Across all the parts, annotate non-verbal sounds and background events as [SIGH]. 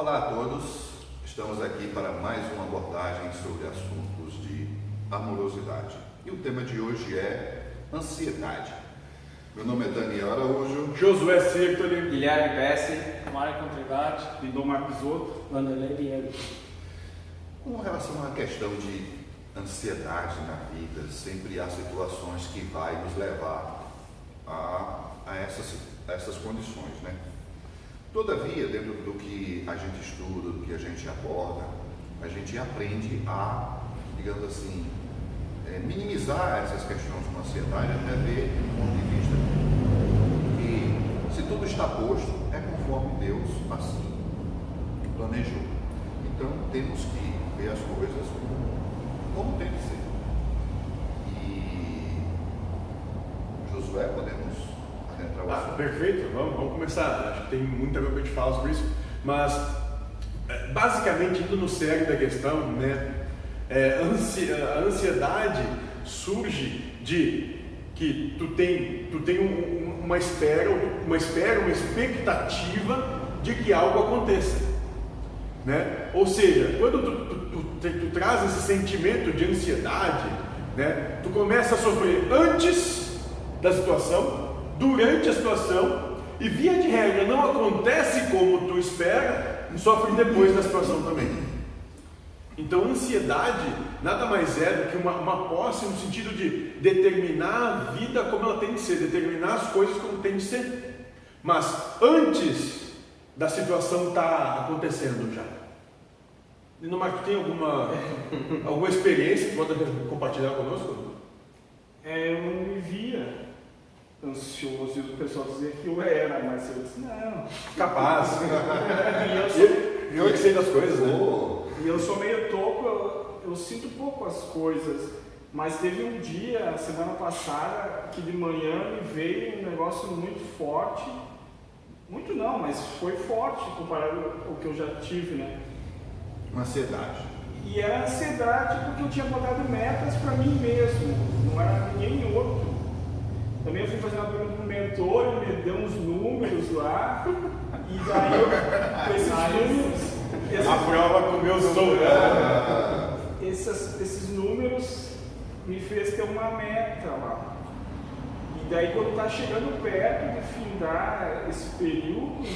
Olá a todos, estamos aqui para mais uma abordagem sobre assuntos de amorosidade. E o tema de hoje é ansiedade. Meu nome é Daniel Araújo. Josué Cirtoli. Guilherme Pesce. Mário Trindade. Lindomar Pisotto. Vanderlei Diego. Com relação à questão de ansiedade na vida, sempre há situações que vai nos levar a, a, essas, a essas condições, né? Todavia, dentro do que a gente estuda, do que a gente aborda, a gente aprende a, digamos assim, é, minimizar essas questões de ansiedade, até ver do ponto de vista que se tudo está posto, é conforme Deus assim planejou. Então temos que ver as coisas como, como tem que ser. E Josué, podemos adentrar o Ah, assunto? Perfeito, vamos, vamos começar. Acho que tem muita coisa para gente falar sobre isso. Mas, é, basicamente, indo no cerne da questão, né? é, ansi- a ansiedade surge de que tu tem, tu tem um- um- uma espera, uma espera, uma expectativa de que algo aconteça. Né? Ou seja, quando tu, tu, tu, tu traz esse sentimento de ansiedade, né? tu começa a sofrer antes da situação, durante a situação, e via de regra não acontece como tu espera, e sofre depois da situação também. Então, ansiedade nada mais é do que uma, uma posse no sentido de determinar a vida como ela tem de ser, determinar as coisas como tem de ser. Mas antes da situação estar acontecendo já. Nino Marco, tem alguma, [LAUGHS] alguma experiência que pode compartilhar conosco? É, eu não me via ansioso e o pessoal dizia que eu era, mas eu disse, não. Capaz. [LAUGHS] E eu sou, Eu, eu que sei das coisas, né? E eu sou meio toco, eu, eu sinto pouco as coisas. Mas teve um dia, semana passada, que de manhã me veio um negócio muito forte. Muito não, mas foi forte comparado ao que eu já tive, né? uma ansiedade. E era ansiedade porque eu tinha botado metas para mim mesmo, não era ninguém outro. Também eu fui fazer uma pergunta pro mentor, ele me deu uns números lá, e daí eu, com esses números, A prova com meus Ah, esses, esses números me fez ter uma meta lá. E daí quando está chegando perto de findar esse período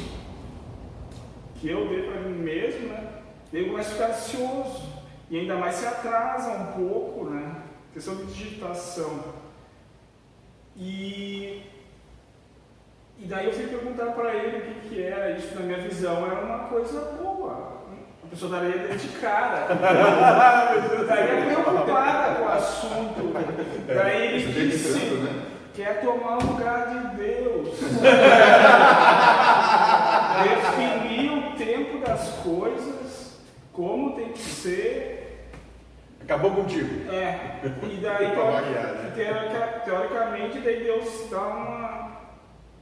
que eu dei para mim mesmo, né? Eu começo a ficar ansioso. E ainda mais se atrasa um pouco, né? Questão de digitação. E, e daí eu fui perguntar para ele o que, que era isso, na minha visão, era uma coisa boa. A pessoa estaria dentro de cara. [LAUGHS] estaria preocupada com o assunto. Daí ele disse, né? quer tomar o lugar de Deus. [LAUGHS] Definir o tempo das coisas, como tem que ser. Acabou contigo. É, e daí né? teorica- teoricamente daí Deus dá uma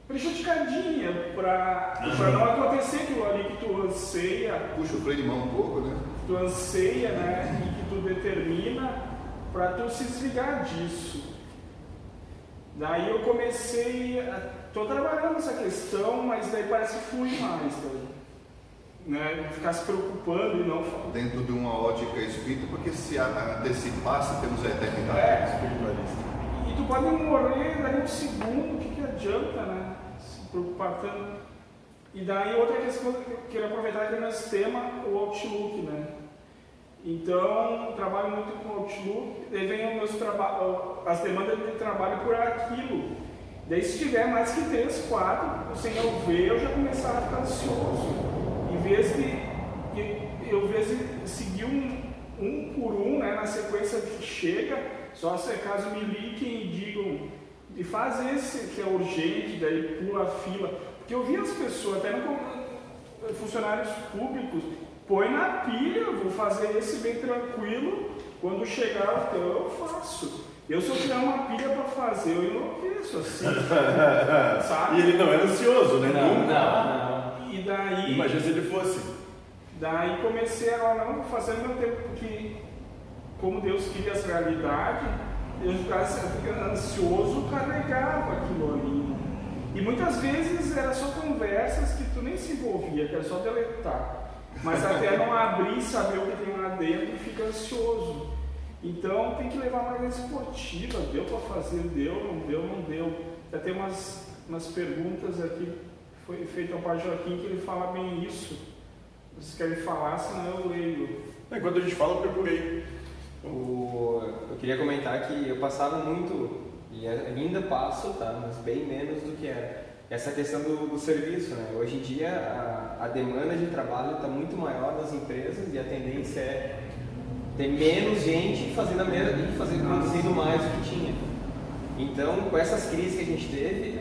prejudicadinha para não acontecer aquilo ali que tu anseia, Puxa o freio de mão um pouco, né? tu anseia, né? E que tu determina para tu se desligar disso. Daí eu comecei, a, tô trabalhando essa questão, mas daí parece que flui mais, daí, né? Ficar se preocupando e não Dentro de uma ótica espírita, porque se antecipasse, temos a eternidade. É. Espiritualista. E tu pode morrer daí um segundo, o que, que adianta, né? Se preocupar tanto. E daí outra questão que eu quero aproveitar que é nosso tema, o Outlook, né? Então, trabalho muito com Outlook, daí vem meus as demandas de trabalho por aquilo. Daí se tiver mais que três, quatro, sem eu ver, eu já começava a ficar ansioso. Vez de eu, vez de seguir um, um por um, né, na sequência que chega, só se caso me liguem e digam de faz esse que é urgente, daí pula a fila. Porque eu vi as pessoas, até no, com- funcionários públicos, põe na pilha, vou fazer esse bem tranquilo, quando chegar então eu faço. Eu se eu tiver uma pilha para fazer, eu enlouqueço assim. [LAUGHS] sabe? E ele não era ansioso, né? Não, não, não. E daí. Imagina se ele fosse. Daí comecei a não fazer meu tempo, porque como Deus queria essa realidade, eu ficava ansioso, carregava aquilo ali. E muitas vezes era só conversas que tu nem se envolvia, que era só deletar. Mas até não abrir saber o que tem lá dentro, fica ansioso. Então tem que levar uma vida esportiva. Deu para fazer? Deu, não deu, não deu. Já tem umas, umas perguntas aqui, foi feito ao Pai Joaquim, que ele fala bem isso. Vocês querem falar, senão eu leio. Enquanto a gente fala, eu procurei. O, eu queria comentar que eu passava muito, e ainda passo, tá? mas bem menos do que era, essa questão do, do serviço. Né? Hoje em dia, a, a demanda de trabalho está muito maior das empresas e a tendência é ter menos gente fazendo a mesma e fazendo, produzindo mais do que tinha. Então, com essas crises que a gente teve,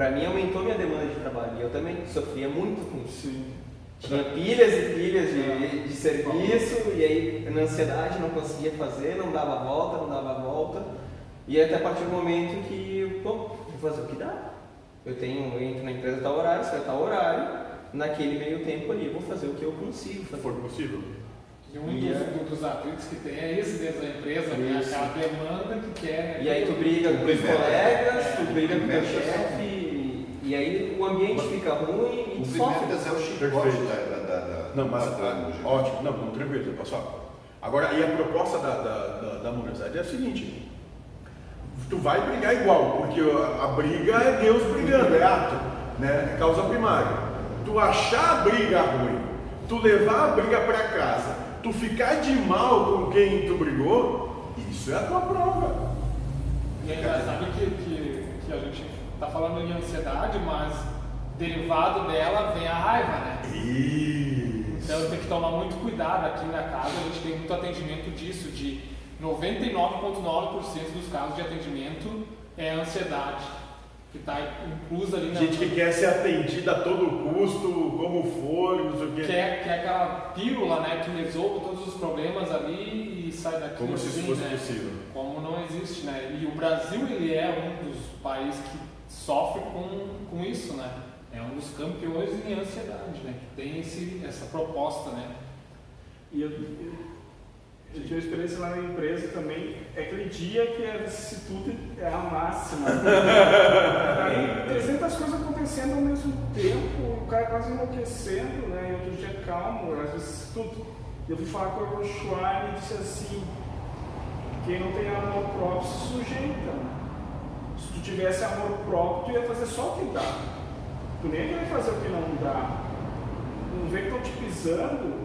para mim aumentou minha demanda de trabalho. E eu também sofria muito com isso. Sim. Tinha pilhas e pilhas de, de serviço, e aí na ansiedade não conseguia fazer, não dava volta, não dava volta. E até a partir do momento que, bom, vou fazer o que dá. Eu tenho, eu entro na empresa tal horário, sai tal horário, naquele meio tempo ali eu vou fazer o que eu consigo fazer. For possível. E um e dos, é... dos atritos que tem é esse dentro da empresa, né? aquela demanda que quer. E aí tu briga com os colegas, tu briga com o teu chefe, e aí o ambiente fica ruim e tu sofre. é o chicote da, da, da, Não, mas ótimo, não, não, tranquilo, pessoal. Agora, e a proposta da, da, da, da é a seguinte, tu vai brigar igual, porque a, briga é Deus brigando, é ato, né? é causa primária. Tu achar a briga ruim, tu levar a briga para casa, tu ficar de mal com quem tu brigou, isso é a tua prova. E ainda sabe que, que, que a gente está falando de ansiedade, mas derivado dela vem a raiva, né? Isso. Então tem que tomar muito cuidado aqui na casa, a gente tem muito atendimento disso, de 99,9% dos casos de atendimento é ansiedade que está inclusa ali na. Gente que quer ser atendida a todo custo, como for, não sei o quê. Quer, quer aquela pílula né, que resolve todos os problemas ali e sai daqui. Como assim, se fosse né? possível. Como não existe, né? E o Brasil ele é um dos países que sofre com, com isso, né? É um dos campeões em ansiedade, né? Que tem esse, essa proposta, né? E eu, eu eu tive experiência lá na empresa também. É aquele dia que a vicissitude é a máxima. [LAUGHS] Aí 300 coisas acontecendo ao mesmo tempo, o cara quase enlouquecendo, né? E outro dia calmo, às vezes tudo. Eu fui falar com o Schwab e disse assim: quem não tem amor próprio se sujeita. Se tu tivesse amor próprio, tu ia fazer só o que dá. Tu nem ia fazer o que não dá. Não vê que estão te pisando.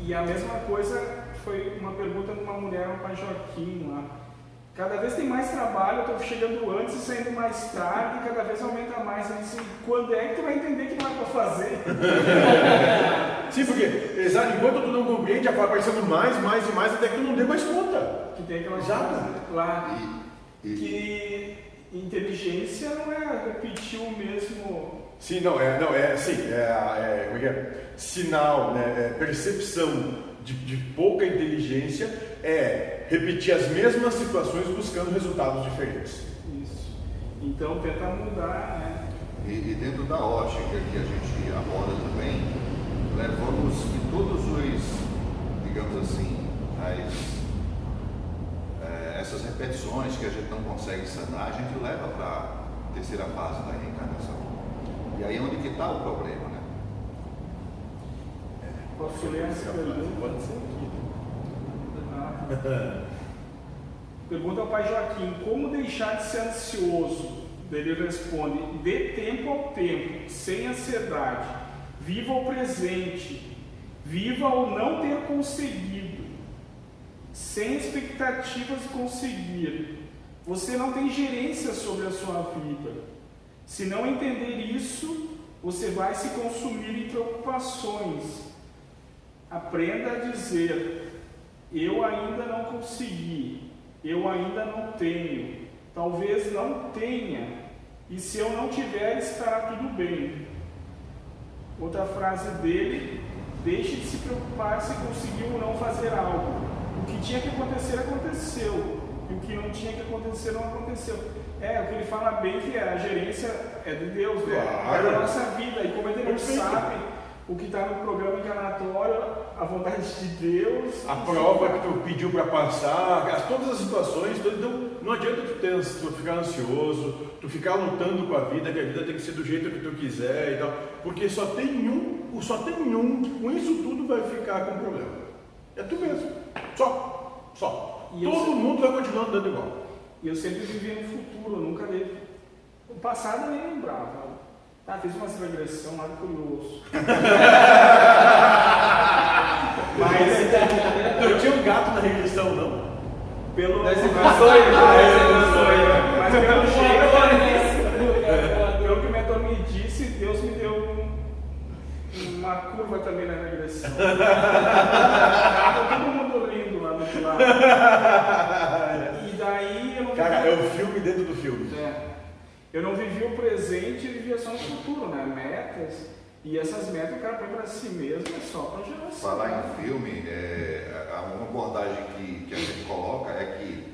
E a mesma coisa foi uma pergunta de uma mulher, um pai Joaquim lá. Cada vez tem mais trabalho, eu estou chegando antes e saindo mais tarde, e cada vez aumenta mais. Eu disse, quando é que tu vai entender que não é para fazer? [LAUGHS] Sim, porque exato, enquanto tu não compreende, já vai aparecendo mais, mais e mais, até que tu não dê mais conta. Que tem aquela Exato. lá. E, e... Que inteligência não é repetir o mesmo. Sim, não, é, não, é sim, é, é, é, é sinal, né, é percepção de, de pouca inteligência é repetir as mesmas situações buscando resultados diferentes. Isso. Então tenta mudar, né? E, e, dentro da ótica que a gente aborda também, levamos que todos os, digamos assim, as, essas repetições que a gente não consegue sanar, a gente leva para a terceira fase da reencarnação. E aí é onde que está o problema, né? Posso ler essa pergunta? Pode ser aqui. [LAUGHS] Pergunta ao pai Joaquim: Como deixar de ser ansioso? Ele responde: Dê tempo ao tempo, sem ansiedade. Viva o presente. Viva o não ter conseguido, sem expectativas de conseguir. Você não tem gerência sobre a sua vida. Se não entender isso, você vai se consumir em preocupações Aprenda a dizer: eu ainda não consegui, eu ainda não tenho, talvez não tenha, e se eu não tiver, estará tudo bem. Outra frase dele: deixe de se preocupar se conseguiu ou não fazer algo. O que tinha que acontecer, aconteceu, e o que não tinha que acontecer, não aconteceu. É, o que ele fala bem que a gerência é de Deus, né? é da nossa vida, e como ele não sabe o que está no programa encarnatório, a vontade de Deus. A prova que tu pediu para passar, as- todas as situações, tudo, então não adianta tu, ter, tu ficar ansioso, tu ficar lutando com a vida, que a vida tem que ser do jeito que tu quiser e tal, porque só tem um, só tem um com isso tudo vai ficar com problema. É tu mesmo. Só. Só. E eu Todo sei- mundo vai continuar andando igual. E eu sempre vivia no futuro, eu nunca dei. O passado eu nem lembrava. Ah, fiz uma regressão lá curioso. Mas Não tinha um gato na regressão, não? pelo. Mas- um Ah, é, ser um um sonho. Mas pelo Voador. pelo que o mentor me disse, Deus me deu um- uma curva também na regressão. [LAUGHS] Tava todo mundo rindo lá do outro lado. E daí eu não Cara, é o filme dentro do filme. É. Eu não vivia o presente, eu vivia só no futuro, né? Metas. E essas metas o cara põe pra si mesmo, é só pra geração. Falar em filme, é, uma abordagem que, que a gente coloca é que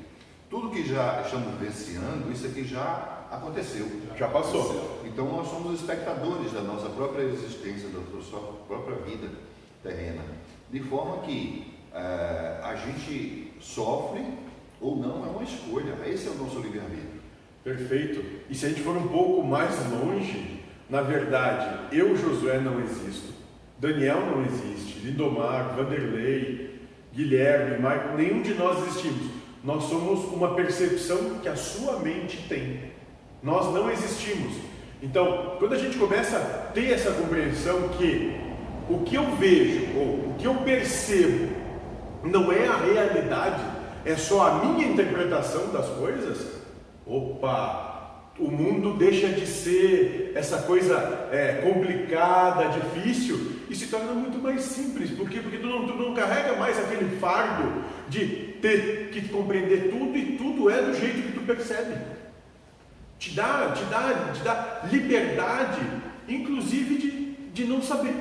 tudo que já estamos vivenciando, isso aqui já aconteceu. Já passou. Então nós somos espectadores da nossa própria existência, da nossa própria vida terrena. De forma que eh, a gente sofre ou não é uma escolha. Esse é o nosso livre-arbítrio. Perfeito. E se a gente for um pouco mais longe, na verdade, eu, Josué, não existo. Daniel não existe. Lindomar, Vanderlei, Guilherme, Michael, nenhum de nós existimos. Nós somos uma percepção que a sua mente tem. Nós não existimos. Então, quando a gente começa a ter essa compreensão que o que eu vejo ou o que eu percebo não é a realidade, é só a minha interpretação das coisas, opa, o mundo deixa de ser essa coisa é, complicada, difícil e se torna muito mais simples. Por quê? Porque tu não, tu não carrega mais aquele fardo de ter que compreender tudo e tudo é do jeito que tu percebe. Te dá, te dá, te dá liberdade, inclusive de, de não saber.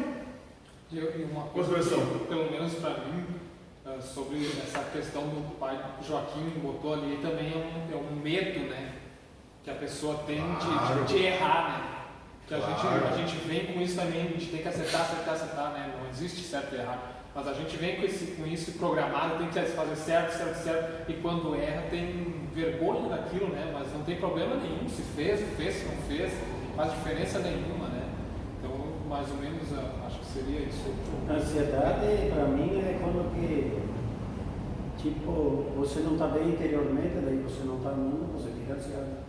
E uma coisa que, pelo menos para mim, ah, sobre essa questão do pai Joaquim botou ali também é um, é um medo, né? Que a pessoa tem de- Claro. de, de errar, né? Que a, gente, a gente vem com isso também, a gente tem que acertar, acertar, acertar, né? Não existe certo e errado. Mas a gente vem com, esse, com isso programado, tem que fazer certo, certo, certo. E quando erra, tem vergonha daquilo, né? Mas não tem problema nenhum. Se fez, fez, se não fez, não faz diferença nenhuma, né? Então, mais ou menos, ah, acho que seria isso. A ansiedade, para mim, é quando que, tipo, você não está bem interiormente, daí você não está no mundo, você fica ansioso.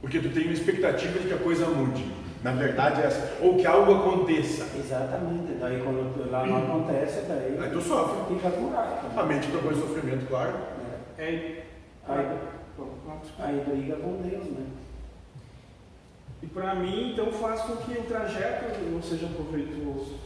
Porque tu tem uma expectativa de que a coisa mude. Na verdade é essa. Ou que algo aconteça. Exatamente, daí quando tu- lá não acontece, daí Aí tu sofre. fica com raiva. A mente propõe sofrimento, claro. É. É, briga com Deus, né? E para mim, então, faz com que o trajeto não seja proveitoso.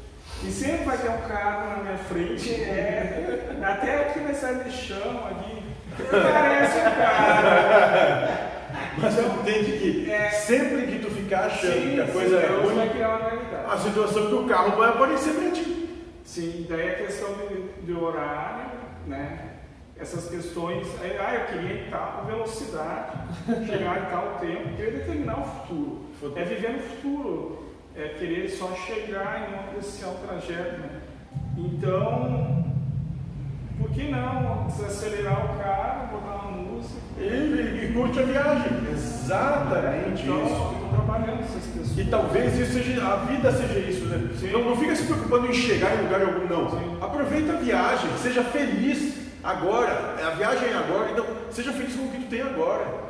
E sempre vai ter um carro na minha frente, é, até aqui vai sair de chão ali, parece um cara. Mas tu entende que É. sempre que tu ficar achando Sim, que a coisa é Deus vai ruim, criar uma realidade. a situação do carro vai aparecer pra ti. Sim, daí a questão de, de horário, né? Essas questões, ah, eu queria em tal velocidade, [LAUGHS] chegar em tal tempo, queria determinar o futuro. Futuro. É viver no futuro, é querer só chegar e não apreciar o trajeto, né? Então, por que não desacelerar o carro, botar uma música? E, e, curte a viagem. Exatamente Então, isso. estou trabalhando essas questões. E talvez isso seja, a vida seja isso, né? Não, não fica se preocupando em chegar em lugar algum, não. Sim. Aproveita a viagem, seja feliz agora. A viagem é agora, então seja feliz com o que tu tem agora.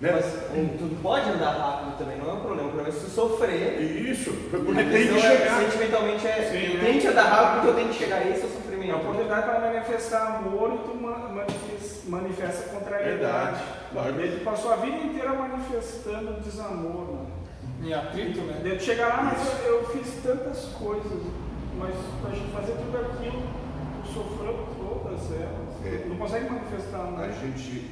Né? Mas hum, tu pode andar rápido também, não é um problema. O problema é se tu sofrer. Isso, porque tem que é, chegar. sentimentalmente é. Sim, né? tenho que andar rápido porque eu tenho que chegar a esse é o É sofrimento. a oportunidade para manifestar amor e tu ma- manifes- manifesta contrariedade. Verdade. Ele passou a vida inteira manifestando desamor. Né? Em atrito, né? Daí tu chega lá, mas eu, eu fiz tantas coisas, mas pra gente fazer tudo aquilo, sofreu todas elas. É. Não consegue manifestar A né? gente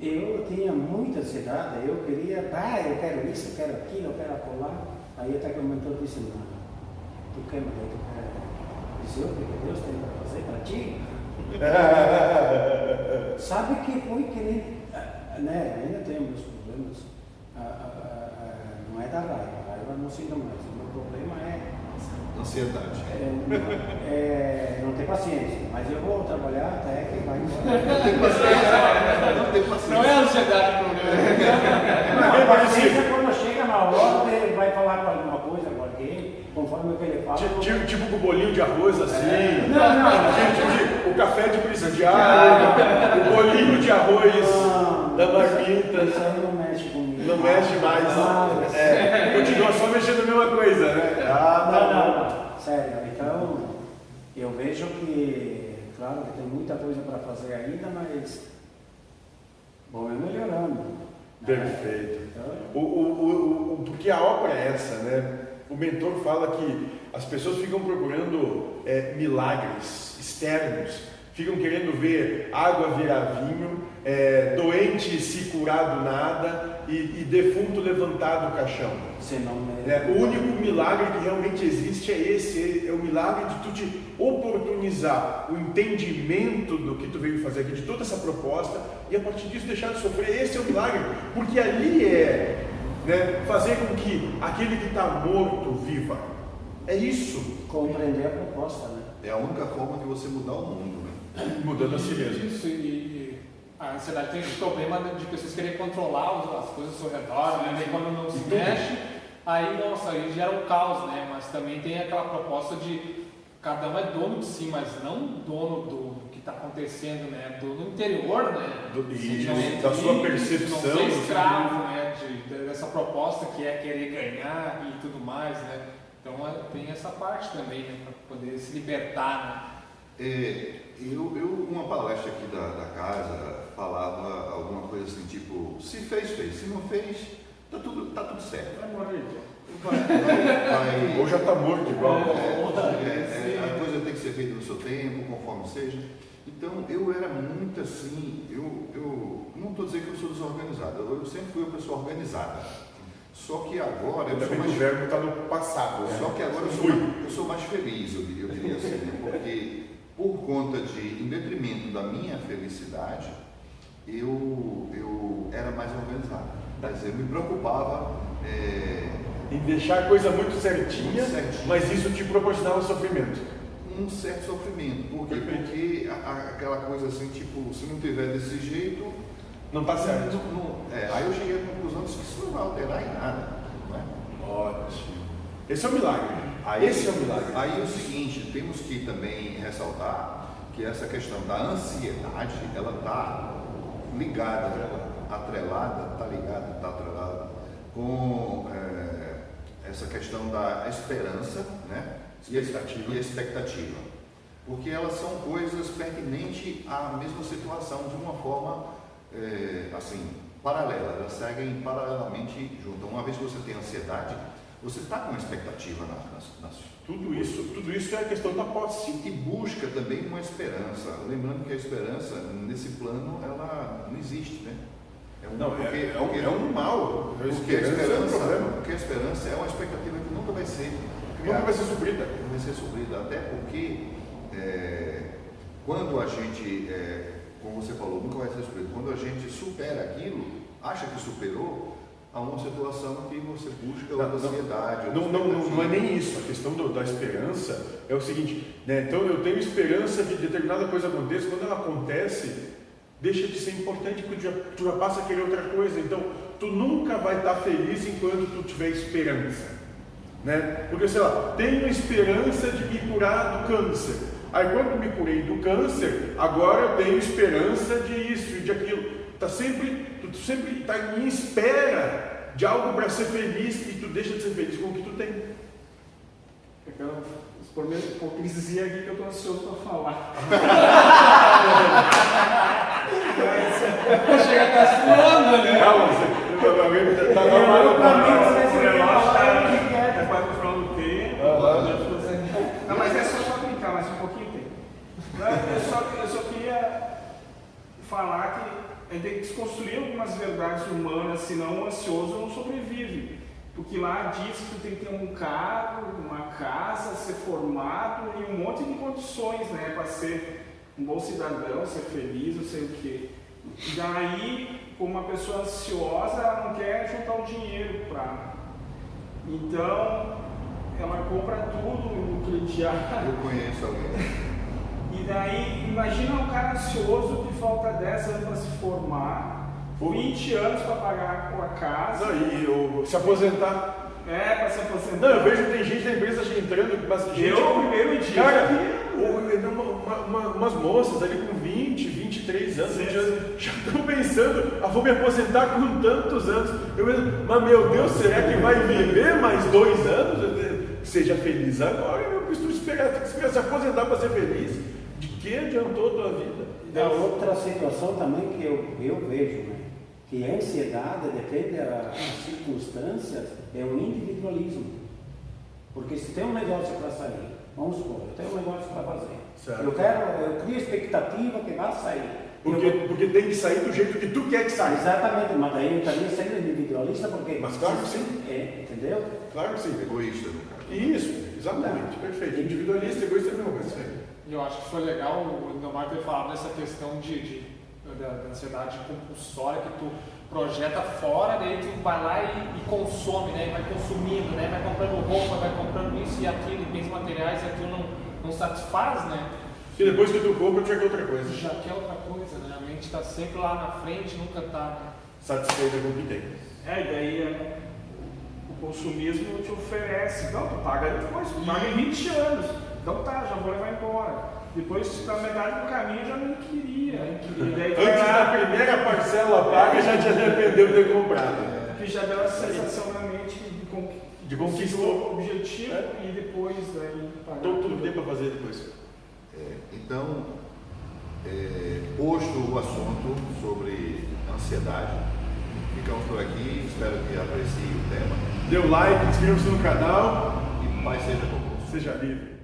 Eu tinha muita ansiedade, eu queria, ah, eu quero isso, eu quero aquilo, eu quero acolá. Aí até que o mentor disse, não, tu quer, mas tu quer dizer o que Deus tem para fazer para ti? [LAUGHS] Sabe que foi que nem, né, ainda tenho meus problemas, Ah, ah, ah, ah, não é da raiva, a raiva não sinto mais, o meu problema é Ansiedade. É, não- é, não tem paciência, mas eu vou trabalhar até que vai. [LAUGHS] Não tem paciência. Não tem paciência. Não é ansiedade o problema. Não, a paciência quando chega na hora, ele vai falar com alguma coisa com alguém, conforme o que ele fala. Tipo, tipo, tipo com o bolinho de arroz assim. Não, não. Tipo, de- o café de presidiário, o bolinho de arroz Não, da marmita. aí não mexe comigo. Não mexe mais. Ah, É, continua só mexendo a mesma coisa, né? Ah, Não, tá não, bom. não. Sério, então eu vejo que, claro que tem muita coisa para fazer ainda, mas vamos melhorando. né? Perfeito. Então, O, o, o, o- porque a obra é essa, né? O mentor fala que as pessoas ficam procurando é, milagres externos, ficam querendo ver água virar vinho, é, doente se curar do nada e, e defunto levantado do caixão. não né? O único milagre que realmente existe é esse, é o milagre de tu te oportunizar o entendimento do que tu veio fazer aqui, de toda essa proposta, e a partir disso deixar de sofrer. Esse é o milagre, porque ali é né, fazer com que aquele que está morto viva. É isso, compreender a proposta, né? É a única forma de você mudar o mundo? Mudando a si mesmo. Isso, e, e a ansiedade tem esse problema de pessoas querem controlar as coisas ao seu redor, né? Quando não se mexe, aí, nossa, aí gera um caos, né? Mas também tem aquela proposta de cada um é dono de si, mas não dono do, que está acontecendo, né? Do interior, né? Do- isso, Sentimento, da sua percepção, Não ser escravo, né? De, de- dessa proposta que é querer ganhar e tudo mais, né? Então é- tem essa parte também, né? Para poder se libertar, É, eu, eu, uma palestra aqui da, da casa falava alguma coisa assim, tipo, se fez, fez, se não fez, tá tudo, tá tudo certo. Vai morrer, Vai, vai, vai- Ou já está morto igual. É, é, é, a coisa tem que ser feita no seu tempo, conforme seja. Então eu era muito assim, eu, eu não estou dizendo que eu sou desorganizado, eu, sempre fui uma pessoa organizada. Só que agora eu sou mais o verbo está no passado. né? só que agora eu sou, eu sou mais feliz, eu, diria- eu diria assim, né? porque por conta de, em detrimento da minha felicidade, eu, eu era mais organizado. Quer dizer, eu me preocupava é, Em deixar a coisa muito certinha, Certinho. mas isso te proporcionava sofrimento. um certo sofrimento. Por quê? Perfeito. Porque a- a- aquela coisa assim, tipo, se não tiver desse jeito, Não está certo. não- não- é, aí eu cheguei à conclusão de que isso não vai alterar em nada. Não é? Ótimo. Esse é o milagre. Aí, Esse é o milagre. Aí é o seguinte, temos que também ressaltar que essa questão da ansiedade, ela está ligada, atrelada, está ligada, está atrelada com é, essa questão da esperança, né? E Expectativa. E expectativa. Porque elas são coisas pertinentes à mesma situação de uma forma, é, assim, paralela. Elas seguem paralelamente juntas. Uma vez que você tem ansiedade, você está com uma expectativa na- nas, nas Tudo isso, tudo isso é a questão da posse. e busca também uma esperança. Lembrando que a esperança, nesse plano, ela não existe, né? um- Não, porque- é, é, um, é um mal. Porque a esperança é um problema. porque a esperança é uma expectativa que nunca vai ser Nunca vai ser suprida. não vai ser suprida. Até porque é, quando a gente, é, como você falou, nunca vai ser suprido. Quando a gente supera aquilo, acha que superou, há uma situação que você busca Não, não. ansiedade. Não, não, não, não é nem isso. A questão do- da esperança é o seguinte, né? Então eu tenho esperança que determinada coisa aconteça, quando ela acontece, deixa de ser importante porque tu já, tu já passa a querer outra coisa. Então tu nunca vai estar feliz enquanto tu tiver esperança. Né? Porque, sei lá, tenho esperança de me curar do câncer. Aí quando me curei do câncer, agora eu tenho esperança de isso e de aquilo. Tá sempre, tu sempre está em espera de algo para ser feliz e tu deixa de ser feliz com o que tu tem. Aquela por hipocrisia aqui que eu tô ansioso para falar. Chega a estar suando ali. Calma, você tá- tá Eu, normal. pra mim, O tá- o que que é. é quase no final do tempo. Não, mas é só para brincar, mais um pouquinho tem. Não, Eu só, eu só queria falar que a gente tem que desconstruir algumas verdades humanas, senão o ansioso não sobrevive. Porque lá diz que tu tem que ter um carro, uma casa, ser formado e um monte de condições, né, para ser um bom cidadão, ser feliz, não sei o quê. E daí, como uma pessoa ansiosa, ela não quer juntar o dinheiro para. Então, ela compra tudo no crediário. Eu conheço alguém. [LAUGHS] E daí, imagina um cara ansioso que falta 10 anos para se formar, 20 anos para pagar a casa, e se aposentar. é, para se aposentar. Não, eu vejo que tem gente da empresa entrando, mas gente. Eu, primeiro dia, Cara, uma- uma- uma- umas moças ali com 20, 23 anos, Sim. já, estão pensando, ah, vou me aposentar com tantos anos. Eu mesmo, mas meu Deus, será que vai viver mais dois anos? Seja feliz agora, eu preciso esperar, esperar se aposentar para ser feliz. Que adiantou a tua vida? É outra situação também que eu, eu vejo, né? Que a ansiedade, depende das circunstâncias, é o individualismo. Porque se tem um negócio para sair, vamos supor, eu tenho um negócio para fazer. Certo. Eu quero, eu crio expectativa que vai sair. Porque, Eu- porque tem que sair do jeito que tu quer que saia. Exatamente, mas daí eu estaria sendo individualista porque. Mas claro que sim. É, entendeu? Claro que sim. Egoísta, caso. Isso, exatamente, perfeito. Individualista, egoísta é a mesma coisa. E eu acho que foi legal o Lindomar ter falado dessa questão de, de- da, da ansiedade compulsória que tu projeta fora, daí tu vai lá e, e consome, né? E vai consumindo, né? Vai comprando roupa, vai comprando isso e aquilo, e bens materiais, e aquilo não, não satisfaz, né? E depois que tu compra, tu já quer outra coisa. Já quer outra coisa, né? A mente está sempre lá na frente, nunca tá. Satisfeita com o que tem. É, e daí é, o consumismo te oferece, não, tu paga depois, tu paga em 20 anos. Então tá, já vou levar embora. Depois, na metade do caminho, eu já nem queria. Queria. Daí Antes da primeira parcela paga, já te arrependeu de ter comprado. que já deu a sensação na mente de, con- De conquistou. o objetivo É. e depois daí pagar Então tudo que tem para fazer depois. É, então, é, posto o assunto sobre ansiedade, ficamos por aqui. Espero que aprecie o tema Dê o like, inscreva-se no canal, e paz seja convosco. seja livre.